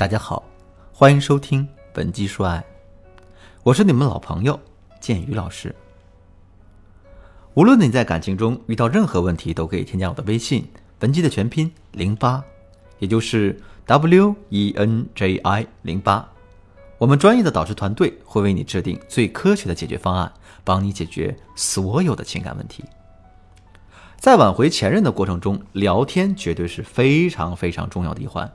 大家好，欢迎收听本期说爱，我是你们老朋友建宇老师。无论你在感情中遇到任何问题，都可以添加我的微信，本期的全拼零八，也就是 W E N J I 零八。我们专业的导师团队会为你制定最科学的解决方案，帮你解决所有的情感问题。在挽回前任的过程中，聊天绝对是非常非常重要的一环。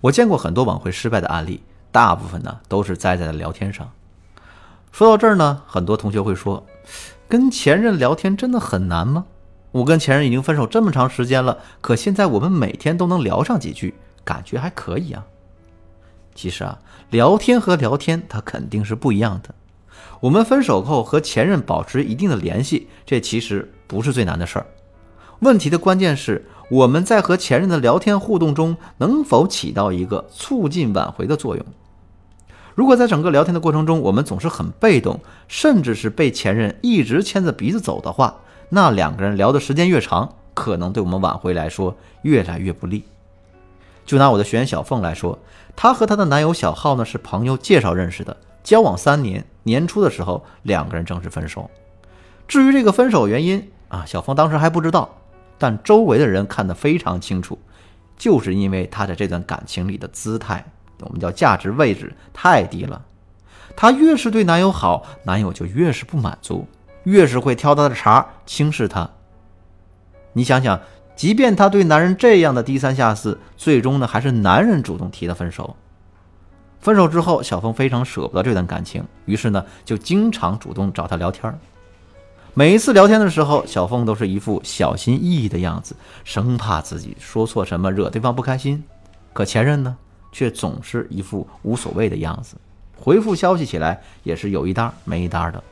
我见过很多挽回失败的案例，大部分呢都是栽在了聊天上。说到这儿呢，很多同学会说，跟前任聊天真的很难吗？我跟前任已经分手这么长时间了，可现在我们每天都能聊上几句，感觉还可以啊。其实啊，聊天和聊天它肯定是不一样的。我们分手后和前任保持一定的联系，这其实不是最难的事儿。问题的关键是。我们在和前任的聊天互动中，能否起到一个促进挽回的作用？如果在整个聊天的过程中，我们总是很被动，甚至是被前任一直牵着鼻子走的话，那两个人聊的时间越长，可能对我们挽回来说越来越不利。就拿我的学员小凤来说，她和她的男友小浩呢是朋友介绍认识的，交往三年，年初的时候两个人正式分手。至于这个分手原因啊，小凤当时还不知道。但周围的人看得非常清楚，就是因为他在这段感情里的姿态，我们叫价值位置太低了。她越是对男友好，男友就越是不满足，越是会挑她的茬，轻视她。你想想，即便她对男人这样的低三下四，最终呢还是男人主动提的分手。分手之后，小峰非常舍不得这段感情，于是呢就经常主动找他聊天儿每一次聊天的时候，小凤都是一副小心翼翼的样子，生怕自己说错什么惹对方不开心。可前任呢，却总是一副无所谓的样子，回复消息起来也是有一搭没一搭的。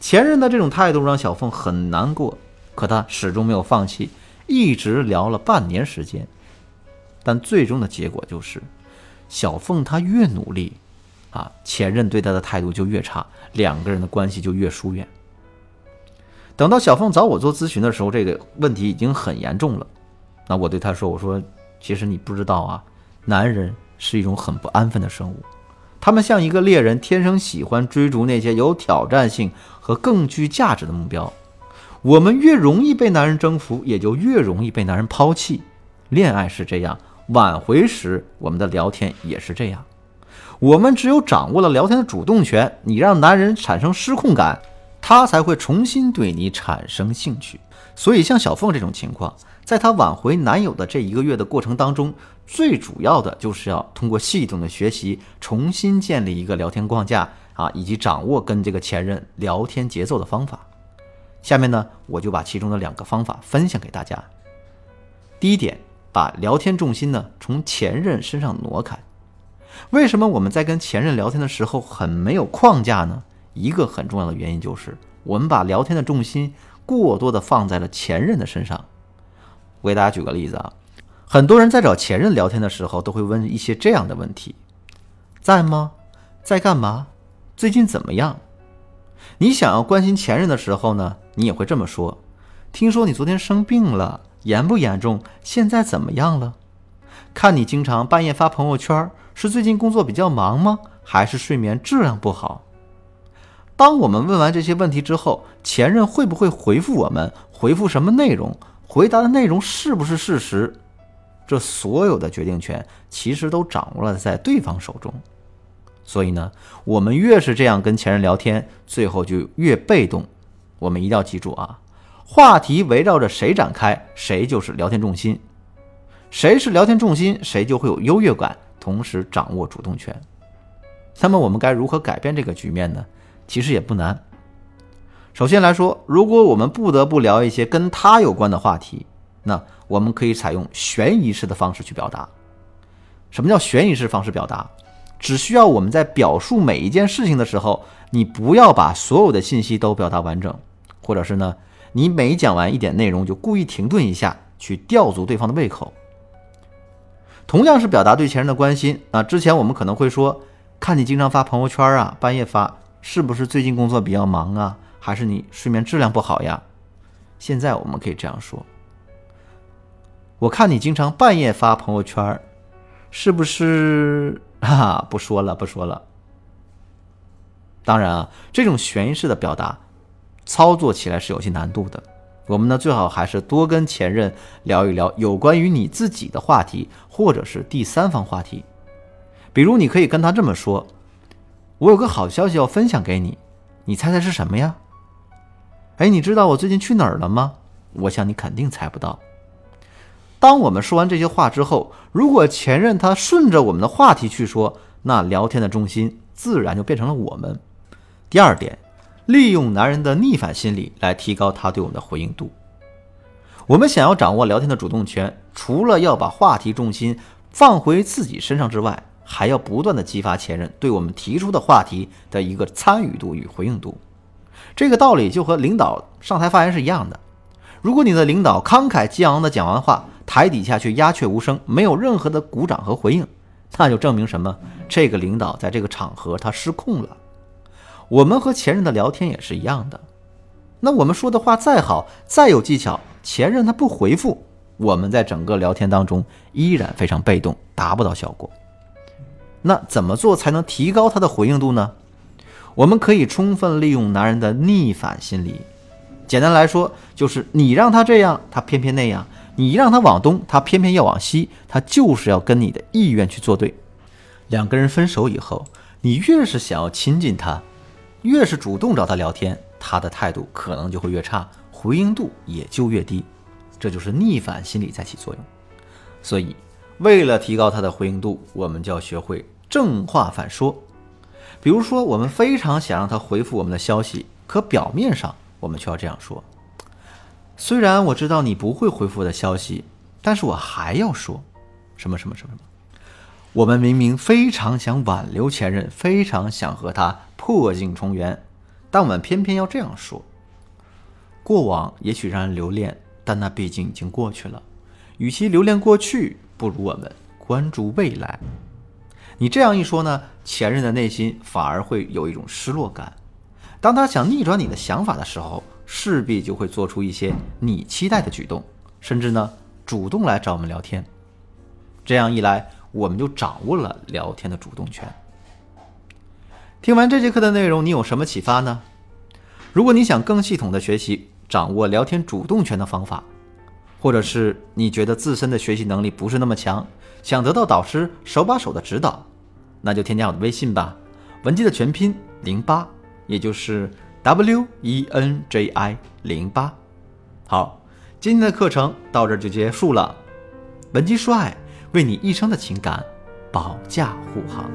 前任的这种态度让小凤很难过，可她始终没有放弃，一直聊了半年时间。但最终的结果就是，小凤她越努力，啊，前任对她的态度就越差，两个人的关系就越疏远。等到小凤找我做咨询的时候，这个问题已经很严重了。那我对她说：“我说，其实你不知道啊，男人是一种很不安分的生物，他们像一个猎人，天生喜欢追逐那些有挑战性和更具价值的目标。我们越容易被男人征服，也就越容易被男人抛弃。恋爱是这样，挽回时我们的聊天也是这样。我们只有掌握了聊天的主动权，你让男人产生失控感。”他才会重新对你产生兴趣，所以像小凤这种情况，在她挽回男友的这一个月的过程当中，最主要的就是要通过系统的学习，重新建立一个聊天框架啊，以及掌握跟这个前任聊天节奏的方法。下面呢，我就把其中的两个方法分享给大家。第一点，把聊天重心呢从前任身上挪开。为什么我们在跟前任聊天的时候很没有框架呢？一个很重要的原因就是，我们把聊天的重心过多的放在了前任的身上。我给大家举个例子啊，很多人在找前任聊天的时候，都会问一些这样的问题：在吗？在干嘛？最近怎么样？你想要关心前任的时候呢，你也会这么说：听说你昨天生病了，严不严重？现在怎么样了？看你经常半夜发朋友圈，是最近工作比较忙吗？还是睡眠质量不好？当我们问完这些问题之后，前任会不会回复我们？回复什么内容？回答的内容是不是事实？这所有的决定权其实都掌握了在对方手中。所以呢，我们越是这样跟前任聊天，最后就越被动。我们一定要记住啊，话题围绕着谁展开，谁就是聊天重心。谁是聊天重心，谁就会有优越感，同时掌握主动权。那么我们该如何改变这个局面呢？其实也不难。首先来说，如果我们不得不聊一些跟他有关的话题，那我们可以采用悬疑式的方式去表达。什么叫悬疑式方式表达？只需要我们在表述每一件事情的时候，你不要把所有的信息都表达完整，或者是呢，你每讲完一点内容就故意停顿一下，去吊足对方的胃口。同样是表达对前任的关心啊，之前我们可能会说，看你经常发朋友圈啊，半夜发。是不是最近工作比较忙啊？还是你睡眠质量不好呀？现在我们可以这样说：我看你经常半夜发朋友圈，是不是？哈，不说了，不说了。当然啊，这种悬疑式的表达，操作起来是有些难度的。我们呢，最好还是多跟前任聊一聊有关于你自己的话题，或者是第三方话题。比如，你可以跟他这么说：“我有个好消息要分享给你，你猜猜是什么呀？”哎，你知道我最近去哪儿了吗？我想你肯定猜不到。当我们说完这些话之后，如果前任他顺着我们的话题去说，那聊天的重心自然就变成了我们。第二点，利用男人的逆反心理来提高他对我们的回应度。我们想要掌握聊天的主动权，除了要把话题重心放回自己身上之外，还要不断的激发前任对我们提出的话题的一个参与度与回应度。这个道理就和领导上台发言是一样的。如果你的领导慷慨激昂的讲完话，台底下却鸦雀无声，没有任何的鼓掌和回应，那就证明什么？这个领导在这个场合他失控了。我们和前任的聊天也是一样的。那我们说的话再好，再有技巧，前任他不回复，我们在整个聊天当中依然非常被动，达不到效果。那怎么做才能提高他的回应度呢？我们可以充分利用男人的逆反心理。简单来说，就是你让他这样，他偏偏那样。你让他往东，他偏偏要往西，他就是要跟你的意愿去作对。两个人分手以后，你越是想要亲近他，越是主动找他聊天，他的态度可能就会越差，回应度也就越低。这就是逆反心理在起作用。所以，为了提高他的回应度，我们就要学会正话反说。比如说，我们非常想让他回复我们的消息，可表面上我们却要这样说。虽然我知道你不会回复我的消息，但是我还要说，什么什么什么什么。我们明明非常想挽留前任，非常想和他破镜重圆，但我们偏偏要这样说。过往也许让人留恋，但那毕竟已经过去了。与其留恋过去，不如我们关注未来。你这样一说呢，前任的内心反而会有一种失落感。当他想逆转你的想法的时候。势必就会做出一些你期待的举动，甚至呢主动来找我们聊天。这样一来，我们就掌握了聊天的主动权。听完这节课的内容，你有什么启发呢？如果你想更系统的学习掌握聊天主动权的方法，或者是你觉得自身的学习能力不是那么强，想得到导师手把手的指导，那就添加我的微信吧，文姬的全拼零八，也就是。W E N J I 零八，好，今天的课程到这就结束了。文姬说爱，为你一生的情感保驾护航。